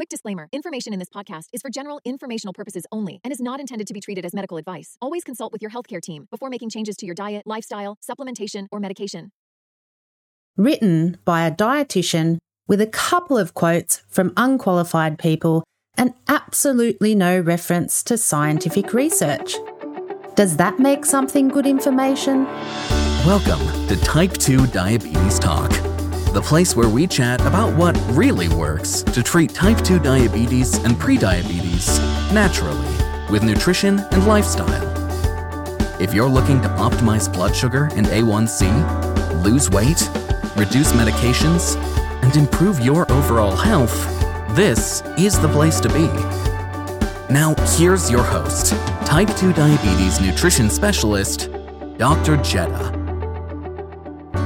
Quick disclaimer information in this podcast is for general informational purposes only and is not intended to be treated as medical advice. Always consult with your healthcare team before making changes to your diet, lifestyle, supplementation, or medication. Written by a dietitian with a couple of quotes from unqualified people and absolutely no reference to scientific research. Does that make something good information? Welcome to Type 2 Diabetes Talk, the place where we chat about what really works to treat type 2 diabetes and prediabetes naturally with nutrition and lifestyle. If you're looking to optimize blood sugar and A1C, lose weight, reduce medications, and improve your overall health, this is the place to be. Now, here's your host, type 2 diabetes nutrition specialist, Dr. Jedha.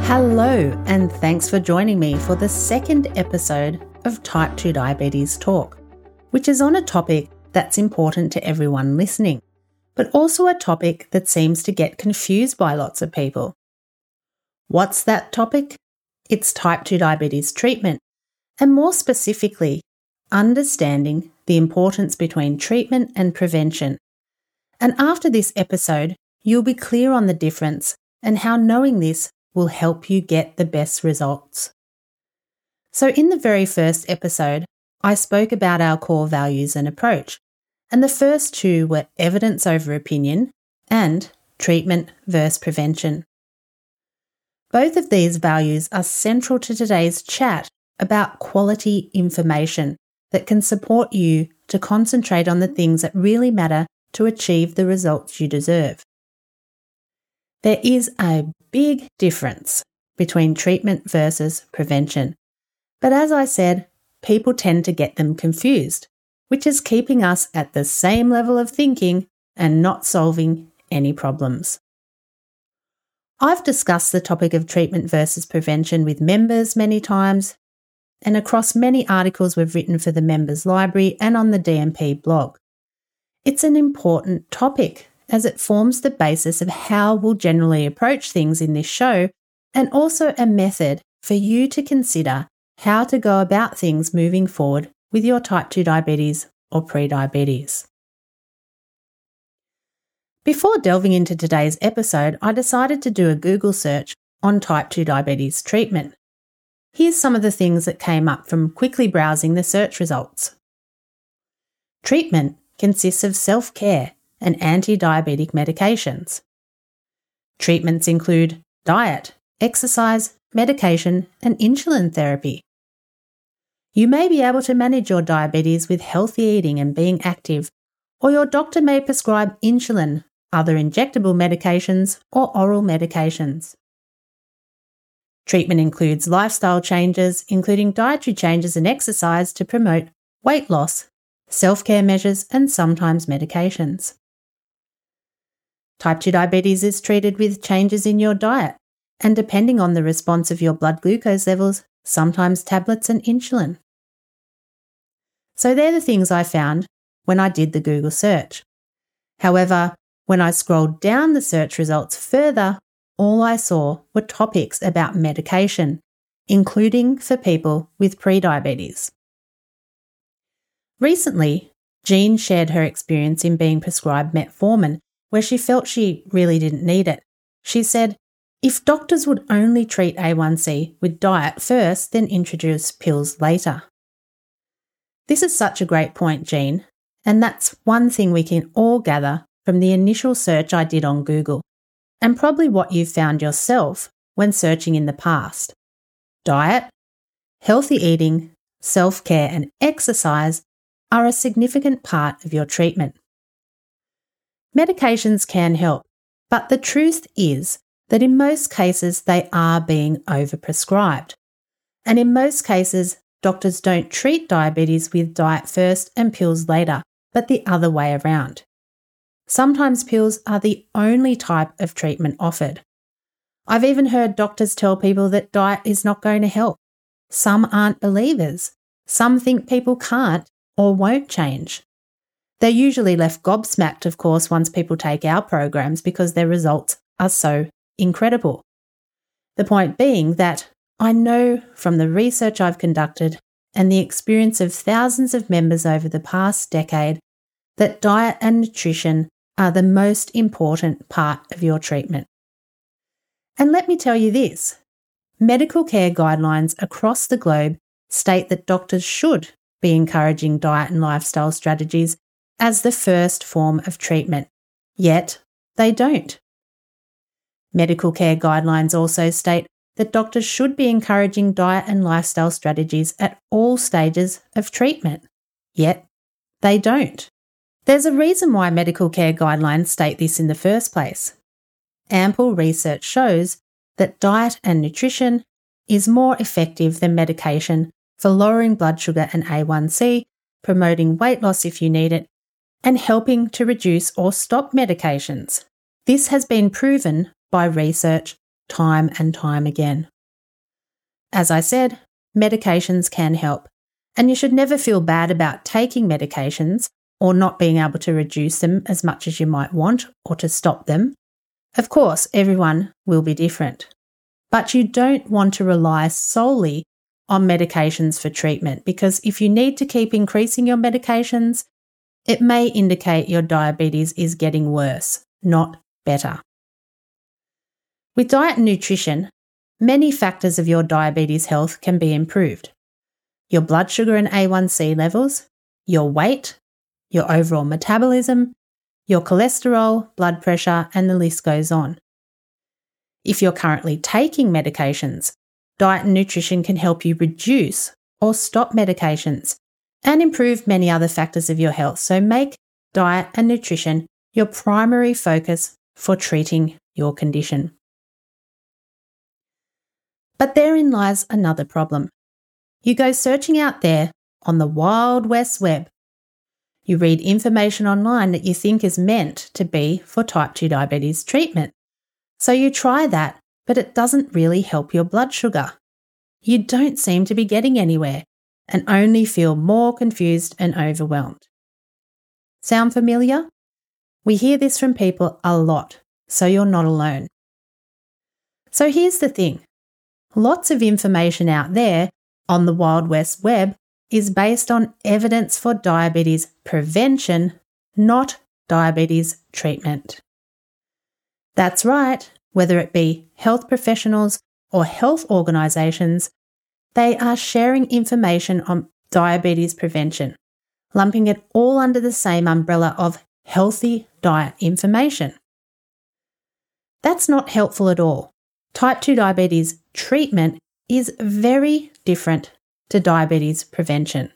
Hello, and thanks for joining me for the second episode of Type 2 Diabetes Talk, which is on a topic that's important to everyone listening, but also a topic that seems to get confused by lots of people. What's that topic? It's type 2 diabetes treatment, and more specifically, understanding the importance between treatment and prevention. And after this episode, you'll be clear on the difference and how knowing this will help you get the best results. So, in the very first episode, I spoke about our core values and approach, and the first two were evidence over opinion and treatment versus prevention. Both of these values are central to today's chat about quality information that can support you to concentrate on the things that really matter to achieve the results you deserve. There is a big difference between treatment versus prevention. But as I said, people tend to get them confused, which is keeping us at the same level of thinking and not solving any problems. I've discussed the topic of treatment versus prevention with members many times and across many articles we've written for the members library and on the DMP blog. It's an important topic as it forms the basis of how we'll generally approach things in this show and also a method for you to consider how to go about things moving forward with your type 2 diabetes or prediabetes. Before delving into today's episode, I decided to do a Google search on type 2 diabetes treatment. Here's some of the things that came up from quickly browsing the search results. Treatment consists of self care and anti diabetic medications. Treatments include diet, exercise, medication, and insulin therapy. You may be able to manage your diabetes with healthy eating and being active, or your doctor may prescribe insulin, other injectable medications, or oral medications. Treatment includes lifestyle changes, including dietary changes and exercise to promote weight loss, self care measures, and sometimes medications. Type 2 diabetes is treated with changes in your diet, and depending on the response of your blood glucose levels, sometimes tablets and insulin. So they're the things I found when I did the Google search. However, when I scrolled down the search results further, all I saw were topics about medication, including for people with prediabetes. Recently, Jean shared her experience in being prescribed metformin where she felt she really didn't need it. She said, if doctors would only treat A1C with diet first, then introduce pills later. This is such a great point, Jean, and that's one thing we can all gather from the initial search I did on Google, and probably what you've found yourself when searching in the past. Diet, healthy eating, self care, and exercise are a significant part of your treatment. Medications can help, but the truth is that in most cases they are being overprescribed. And in most cases, doctors don't treat diabetes with diet first and pills later, but the other way around. Sometimes pills are the only type of treatment offered. I've even heard doctors tell people that diet is not going to help. Some aren't believers. Some think people can't or won't change. They're usually left gobsmacked, of course, once people take our programs because their results are so incredible. The point being that I know from the research I've conducted and the experience of thousands of members over the past decade that diet and nutrition are the most important part of your treatment. And let me tell you this medical care guidelines across the globe state that doctors should be encouraging diet and lifestyle strategies as the first form of treatment, yet they don't. Medical care guidelines also state that doctors should be encouraging diet and lifestyle strategies at all stages of treatment, yet they don't. There's a reason why medical care guidelines state this in the first place. Ample research shows that diet and nutrition is more effective than medication for lowering blood sugar and A1C, promoting weight loss if you need it, and helping to reduce or stop medications. This has been proven by research time and time again. As I said, medications can help, and you should never feel bad about taking medications or not being able to reduce them as much as you might want or to stop them. Of course, everyone will be different, but you don't want to rely solely on medications for treatment because if you need to keep increasing your medications, it may indicate your diabetes is getting worse, not better. With diet and nutrition, many factors of your diabetes health can be improved. Your blood sugar and A1C levels, your weight, your overall metabolism, your cholesterol, blood pressure, and the list goes on. If you're currently taking medications, diet and nutrition can help you reduce or stop medications and improve many other factors of your health. So make diet and nutrition your primary focus for treating your condition. But therein lies another problem. You go searching out there on the wild west web. You read information online that you think is meant to be for type 2 diabetes treatment. So you try that, but it doesn't really help your blood sugar. You don't seem to be getting anywhere and only feel more confused and overwhelmed. Sound familiar? We hear this from people a lot, so you're not alone. So here's the thing Lots of information out there on the Wild West Web is based on evidence for diabetes prevention, not diabetes treatment. That's right, whether it be health professionals or health organisations, they are sharing information on diabetes prevention, lumping it all under the same umbrella of healthy diet information. That's not helpful at all. Type 2 diabetes treatment is very different to diabetes prevention.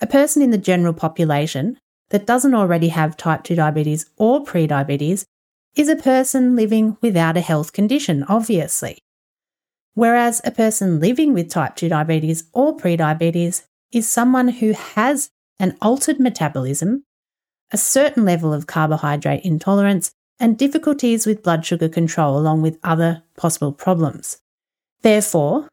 A person in the general population that doesn't already have type 2 diabetes or prediabetes is a person living without a health condition, obviously. Whereas a person living with type 2 diabetes or prediabetes is someone who has an altered metabolism, a certain level of carbohydrate intolerance, and difficulties with blood sugar control, along with other possible problems. Therefore,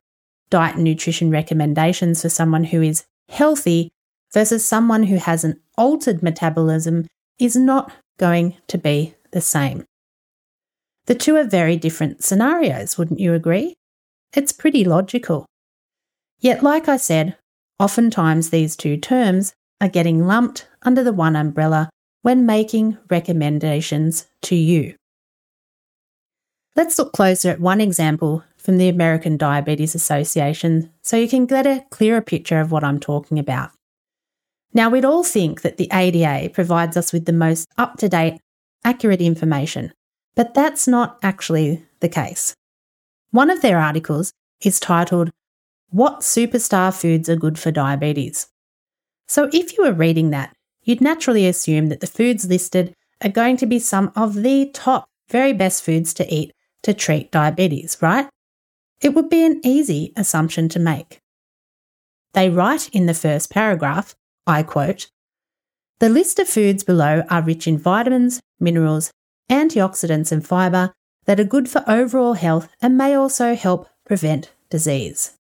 diet and nutrition recommendations for someone who is healthy versus someone who has an altered metabolism is not going to be the same. The two are very different scenarios, wouldn't you agree? It's pretty logical. Yet, like I said, oftentimes these two terms are getting lumped under the one umbrella when making recommendations to you. Let's look closer at one example from the American Diabetes Association so you can get a clearer picture of what I'm talking about. Now, we'd all think that the ADA provides us with the most up to date, accurate information, but that's not actually the case. One of their articles is titled, What Superstar Foods Are Good for Diabetes? So, if you were reading that, you'd naturally assume that the foods listed are going to be some of the top, very best foods to eat to treat diabetes, right? It would be an easy assumption to make. They write in the first paragraph, I quote, The list of foods below are rich in vitamins, minerals, antioxidants, and fibre that are good for overall health and may also help prevent disease.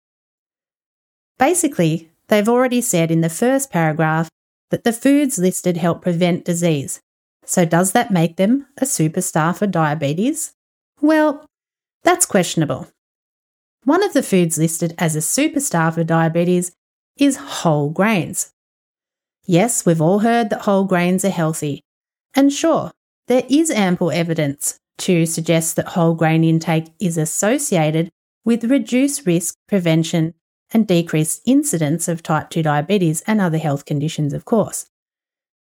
Basically, they've already said in the first paragraph that the foods listed help prevent disease. So, does that make them a superstar for diabetes? Well, that's questionable. One of the foods listed as a superstar for diabetes is whole grains. Yes, we've all heard that whole grains are healthy. And sure, there is ample evidence to suggest that whole grain intake is associated with reduced risk, prevention, and decreased incidence of type 2 diabetes and other health conditions, of course.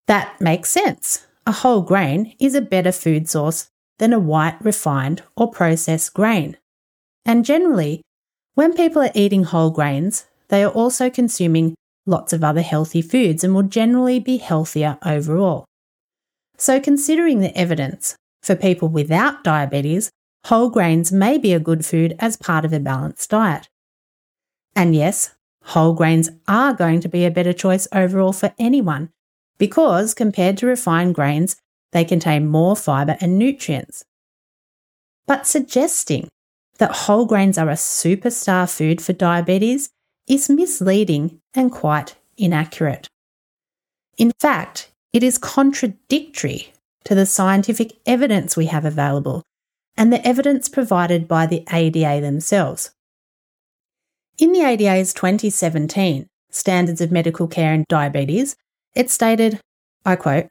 That makes sense. A whole grain is a better food source than a white, refined, or processed grain. And generally, when people are eating whole grains, they are also consuming lots of other healthy foods and will generally be healthier overall. So, considering the evidence, for people without diabetes, whole grains may be a good food as part of a balanced diet. And yes, whole grains are going to be a better choice overall for anyone because compared to refined grains, they contain more fibre and nutrients. But suggesting that whole grains are a superstar food for diabetes is misleading and quite inaccurate. In fact, it is contradictory to the scientific evidence we have available and the evidence provided by the ADA themselves. In the ADA's 2017 Standards of Medical Care in Diabetes, it stated, I quote,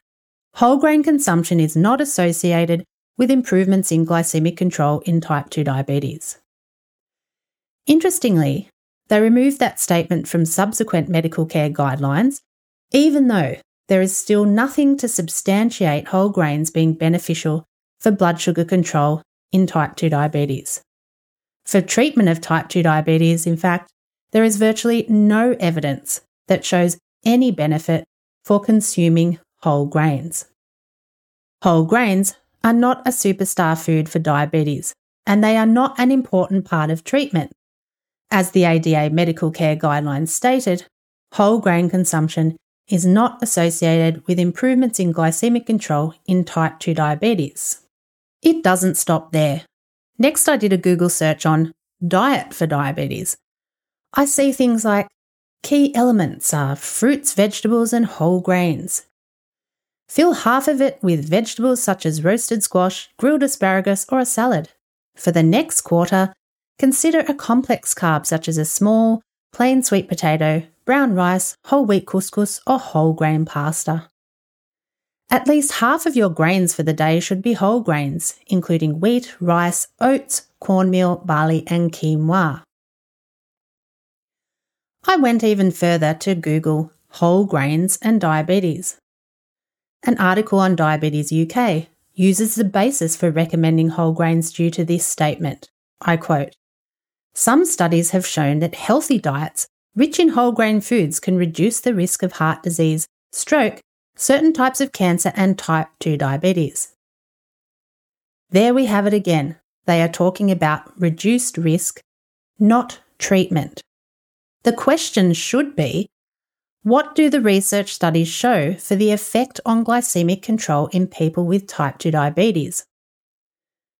whole grain consumption is not associated with improvements in glycemic control in type 2 diabetes. Interestingly, they removed that statement from subsequent medical care guidelines, even though there is still nothing to substantiate whole grains being beneficial for blood sugar control in type 2 diabetes. For treatment of type 2 diabetes, in fact, there is virtually no evidence that shows any benefit for consuming whole grains. Whole grains are not a superstar food for diabetes, and they are not an important part of treatment. As the ADA medical care guidelines stated, whole grain consumption is not associated with improvements in glycemic control in type 2 diabetes. It doesn't stop there. Next, I did a Google search on diet for diabetes. I see things like key elements are fruits, vegetables, and whole grains. Fill half of it with vegetables such as roasted squash, grilled asparagus, or a salad. For the next quarter, consider a complex carb such as a small, plain sweet potato, brown rice, whole wheat couscous, or whole grain pasta. At least half of your grains for the day should be whole grains, including wheat, rice, oats, cornmeal, barley, and quinoa. I went even further to Google whole grains and diabetes. An article on Diabetes UK uses the basis for recommending whole grains due to this statement. I quote Some studies have shown that healthy diets Rich in whole grain foods can reduce the risk of heart disease, stroke, certain types of cancer, and type 2 diabetes. There we have it again. They are talking about reduced risk, not treatment. The question should be what do the research studies show for the effect on glycemic control in people with type 2 diabetes?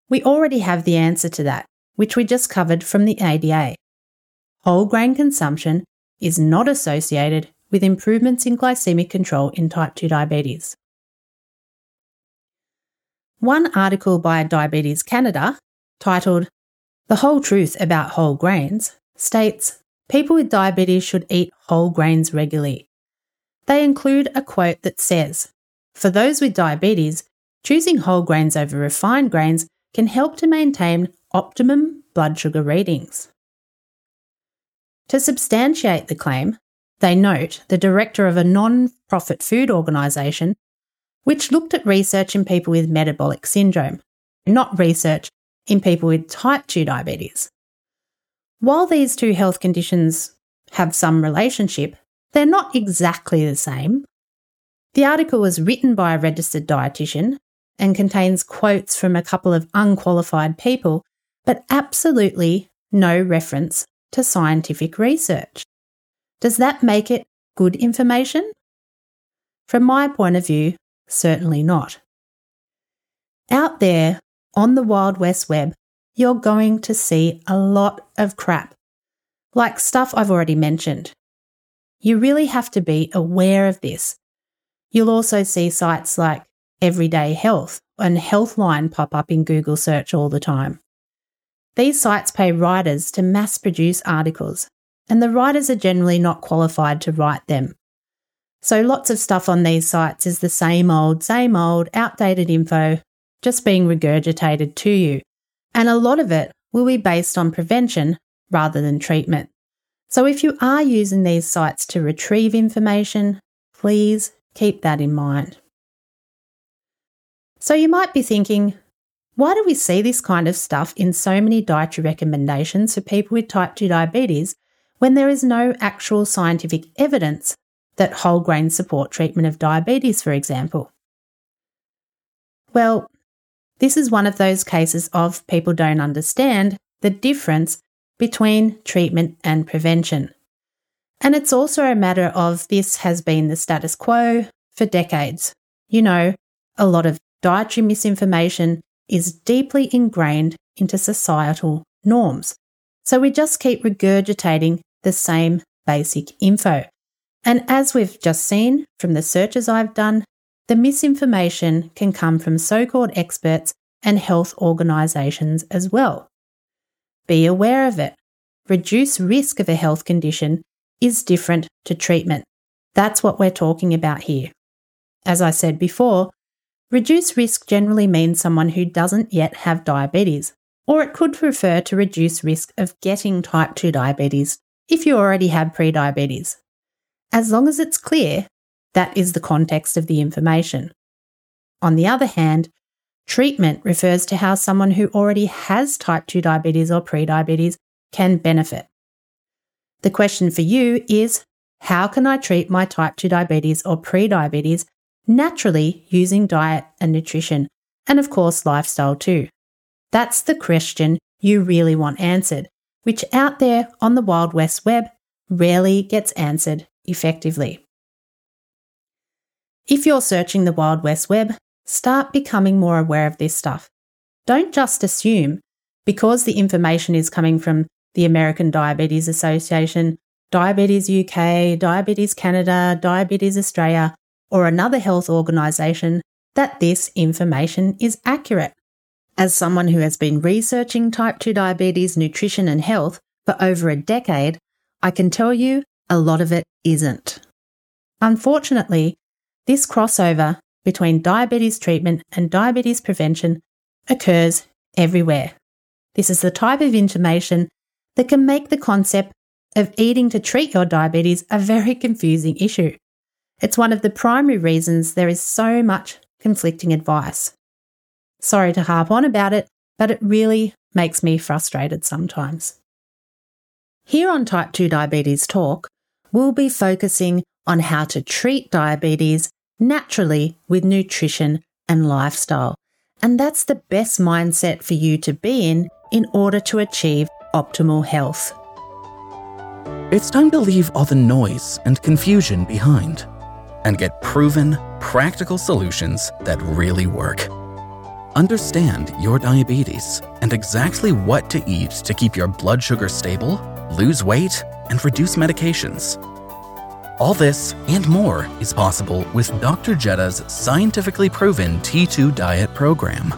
We already have the answer to that, which we just covered from the ADA whole grain consumption is not associated with improvements in glycemic control in type 2 diabetes. One article by Diabetes Canada, titled The Whole Truth About Whole Grains, states people with diabetes should eat whole grains regularly. They include a quote that says, For those with diabetes, choosing whole grains over refined grains can help to maintain optimum blood sugar readings. To substantiate the claim, they note the director of a non profit food organisation which looked at research in people with metabolic syndrome, not research in people with type 2 diabetes. While these two health conditions have some relationship, they're not exactly the same. The article was written by a registered dietitian and contains quotes from a couple of unqualified people, but absolutely no reference to scientific research. Does that make it good information? From my point of view, certainly not. Out there on the Wild West Web, you're going to see a lot of crap, like stuff I've already mentioned. You really have to be aware of this. You'll also see sites like Everyday Health and Healthline pop up in Google search all the time. These sites pay writers to mass produce articles, and the writers are generally not qualified to write them. So lots of stuff on these sites is the same old, same old, outdated info just being regurgitated to you. And a lot of it will be based on prevention rather than treatment. So if you are using these sites to retrieve information, please keep that in mind. So you might be thinking, why do we see this kind of stuff in so many dietary recommendations for people with type 2 diabetes when there is no actual scientific evidence that whole grains support treatment of diabetes, for example? Well, this is one of those cases of people don't understand the difference between treatment and prevention. And it's also a matter of this has been the status quo for decades. You know, a lot of dietary misinformation is deeply ingrained into societal norms. So we just keep regurgitating the same basic info. And as we've just seen from the searches I've done, the misinformation can come from so called experts and health organisations as well. Be aware of it. Reduce risk of a health condition is different to treatment. That's what we're talking about here. As I said before, reduce risk generally means someone who doesn't yet have diabetes, or it could refer to reduce risk of getting type 2 diabetes if you already have prediabetes. As long as it's clear, that is the context of the information. On the other hand, treatment refers to how someone who already has type 2 diabetes or prediabetes can benefit. The question for you is how can I treat my type 2 diabetes or prediabetes naturally using diet and nutrition, and of course, lifestyle too? That's the question you really want answered, which out there on the Wild West Web rarely gets answered effectively. If you're searching the Wild West Web, start becoming more aware of this stuff. Don't just assume, because the information is coming from the American Diabetes Association, Diabetes UK, Diabetes Canada, Diabetes Australia, or another health organisation, that this information is accurate. As someone who has been researching type 2 diabetes, nutrition, and health for over a decade, I can tell you a lot of it isn't. Unfortunately, this crossover between diabetes treatment and diabetes prevention occurs everywhere. This is the type of information that can make the concept of eating to treat your diabetes a very confusing issue. It's one of the primary reasons there is so much conflicting advice. Sorry to harp on about it, but it really makes me frustrated sometimes. Here on Type 2 Diabetes Talk, we'll be focusing on how to treat diabetes naturally with nutrition and lifestyle. And that's the best mindset for you to be in in order to achieve optimal health. It's time to leave all the noise and confusion behind and get proven, practical solutions that really work. Understand your diabetes and exactly what to eat to keep your blood sugar stable, lose weight, and reduce medications. All this and more is possible with Dr. Jedha's scientifically proven T2 diet program.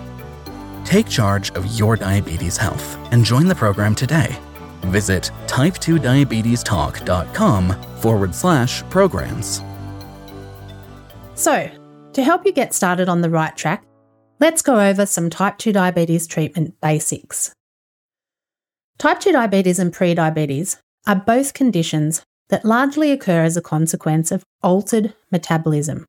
Take charge of your diabetes health and join the program today. Visit type2diabetestalk.com forward slash programs. So, to help you get started on the right track, let's go over some type 2 diabetes treatment basics. Type 2 diabetes and prediabetes are both conditions that largely occur as a consequence of altered metabolism.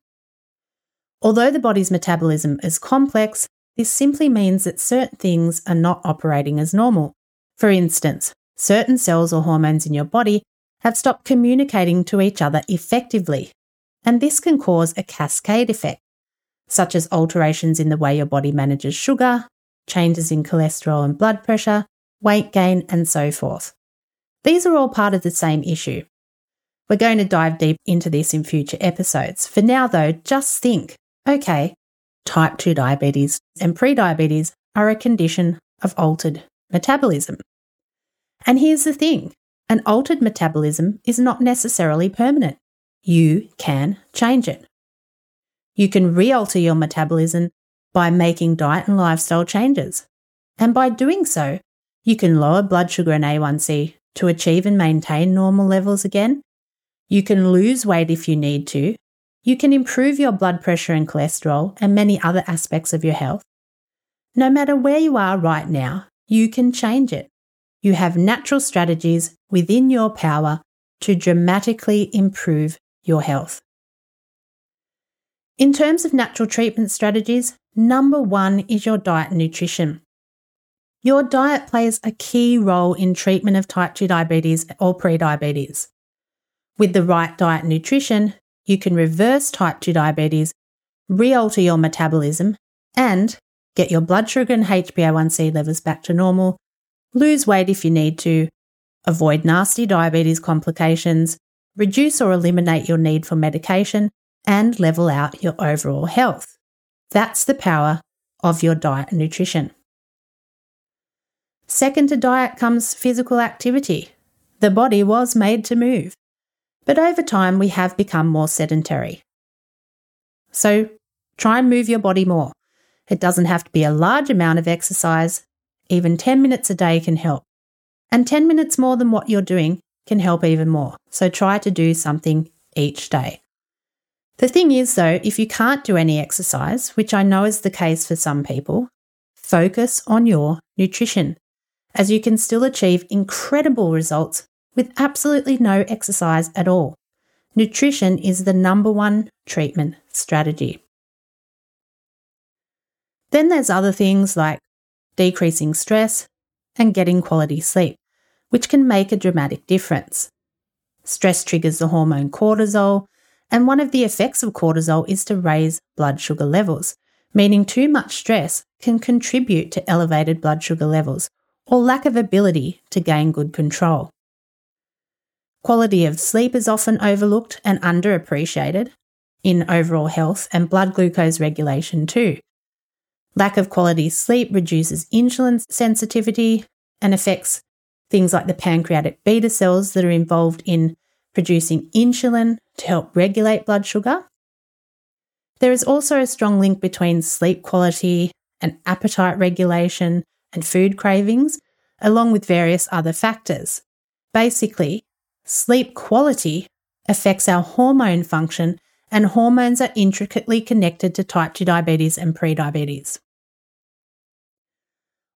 Although the body's metabolism is complex, this simply means that certain things are not operating as normal. For instance, certain cells or hormones in your body have stopped communicating to each other effectively, and this can cause a cascade effect, such as alterations in the way your body manages sugar, changes in cholesterol and blood pressure, weight gain, and so forth. These are all part of the same issue. We're going to dive deep into this in future episodes. For now, though, just think okay, type 2 diabetes and prediabetes are a condition of altered metabolism. And here's the thing an altered metabolism is not necessarily permanent. You can change it. You can re alter your metabolism by making diet and lifestyle changes. And by doing so, you can lower blood sugar and A1C to achieve and maintain normal levels again. You can lose weight if you need to. You can improve your blood pressure and cholesterol and many other aspects of your health. No matter where you are right now, you can change it. You have natural strategies within your power to dramatically improve your health. In terms of natural treatment strategies, number one is your diet and nutrition. Your diet plays a key role in treatment of type 2 diabetes or prediabetes. With the right diet and nutrition, you can reverse type 2 diabetes, re alter your metabolism, and get your blood sugar and HbA1c levels back to normal, lose weight if you need to, avoid nasty diabetes complications, reduce or eliminate your need for medication, and level out your overall health. That's the power of your diet and nutrition. Second to diet comes physical activity. The body was made to move, but over time we have become more sedentary. So try and move your body more. It doesn't have to be a large amount of exercise, even 10 minutes a day can help. And 10 minutes more than what you're doing can help even more. So try to do something each day. The thing is, though, if you can't do any exercise, which I know is the case for some people, focus on your nutrition, as you can still achieve incredible results with absolutely no exercise at all. Nutrition is the number one treatment strategy. Then there's other things like decreasing stress and getting quality sleep, which can make a dramatic difference. Stress triggers the hormone cortisol, and one of the effects of cortisol is to raise blood sugar levels, meaning too much stress can contribute to elevated blood sugar levels or lack of ability to gain good control. Quality of sleep is often overlooked and underappreciated in overall health and blood glucose regulation too. Lack of quality sleep reduces insulin sensitivity and affects things like the pancreatic beta cells that are involved in producing insulin to help regulate blood sugar. There is also a strong link between sleep quality and appetite regulation and food cravings, along with various other factors. Basically, sleep quality affects our hormone function, and hormones are intricately connected to type 2 diabetes and prediabetes.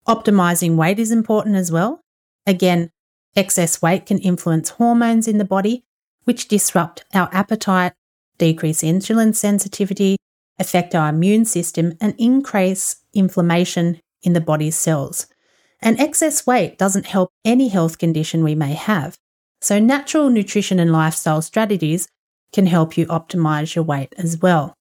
Optimizing weight is important as well. Again, excess weight can influence hormones in the body, which disrupt our appetite, decrease insulin sensitivity, affect our immune system, and increase inflammation in the body's cells. And excess weight doesn't help any health condition we may have. So, natural nutrition and lifestyle strategies can help you optimize your weight as well.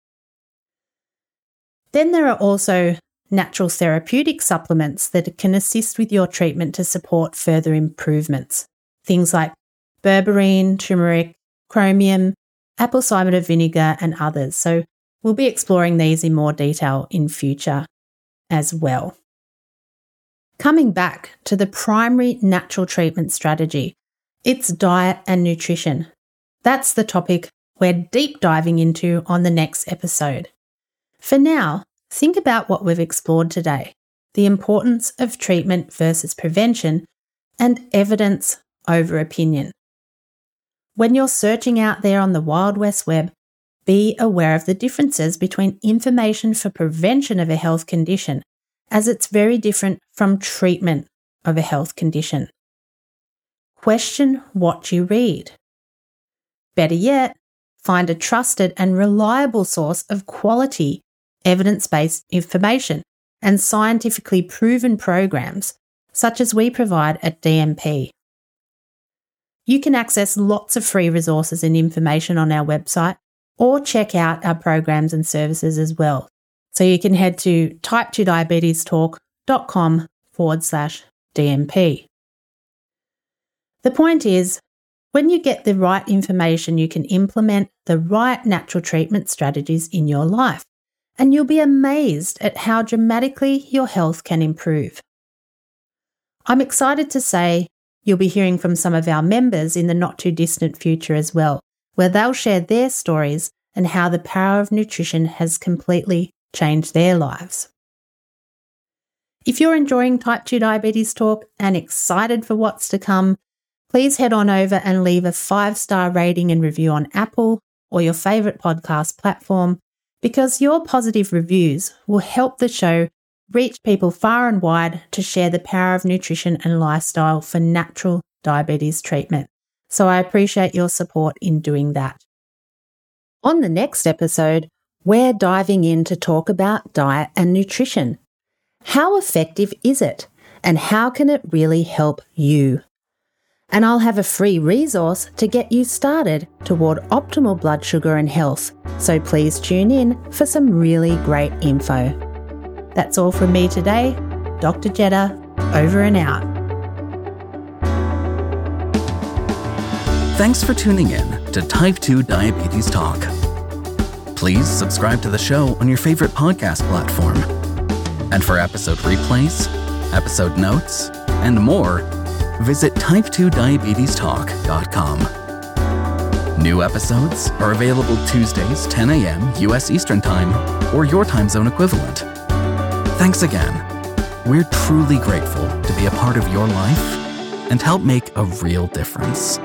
Then there are also natural therapeutic supplements that can assist with your treatment to support further improvements. Things like berberine, turmeric, chromium, apple cider vinegar, and others. So, we'll be exploring these in more detail in future as well. Coming back to the primary natural treatment strategy, it's diet and nutrition. That's the topic we're deep diving into on the next episode. For now, think about what we've explored today the importance of treatment versus prevention and evidence over opinion. When you're searching out there on the Wild West Web, be aware of the differences between information for prevention of a health condition as it's very different from treatment of a health condition. Question what you read. Better yet, find a trusted and reliable source of quality, evidence based information and scientifically proven programs, such as we provide at DMP. You can access lots of free resources and information on our website or check out our programs and services as well so you can head to type2diabetestalk.com forward slash DMP. The point is, when you get the right information, you can implement the right natural treatment strategies in your life, and you'll be amazed at how dramatically your health can improve. I'm excited to say you'll be hearing from some of our members in the not too distant future as well, where they'll share their stories and how the power of nutrition has completely changed their lives. If you're enjoying Type 2 Diabetes Talk and excited for what's to come, please head on over and leave a five star rating and review on Apple or your favourite podcast platform because your positive reviews will help the show reach people far and wide to share the power of nutrition and lifestyle for natural diabetes treatment. So I appreciate your support in doing that. On the next episode, we're diving in to talk about diet and nutrition. How effective is it? And how can it really help you? And I'll have a free resource to get you started toward optimal blood sugar and health. So please tune in for some really great info. That's all from me today. Dr. Jedha, over and out. Thanks for tuning in to Type 2 Diabetes Talk. Please subscribe to the show on your favorite podcast platform. And for episode replays, episode notes, and more, visit type2diabetestalk.com. New episodes are available Tuesdays, 10 a.m. U.S. Eastern Time, or your time zone equivalent. Thanks again. We're truly grateful to be a part of your life and help make a real difference.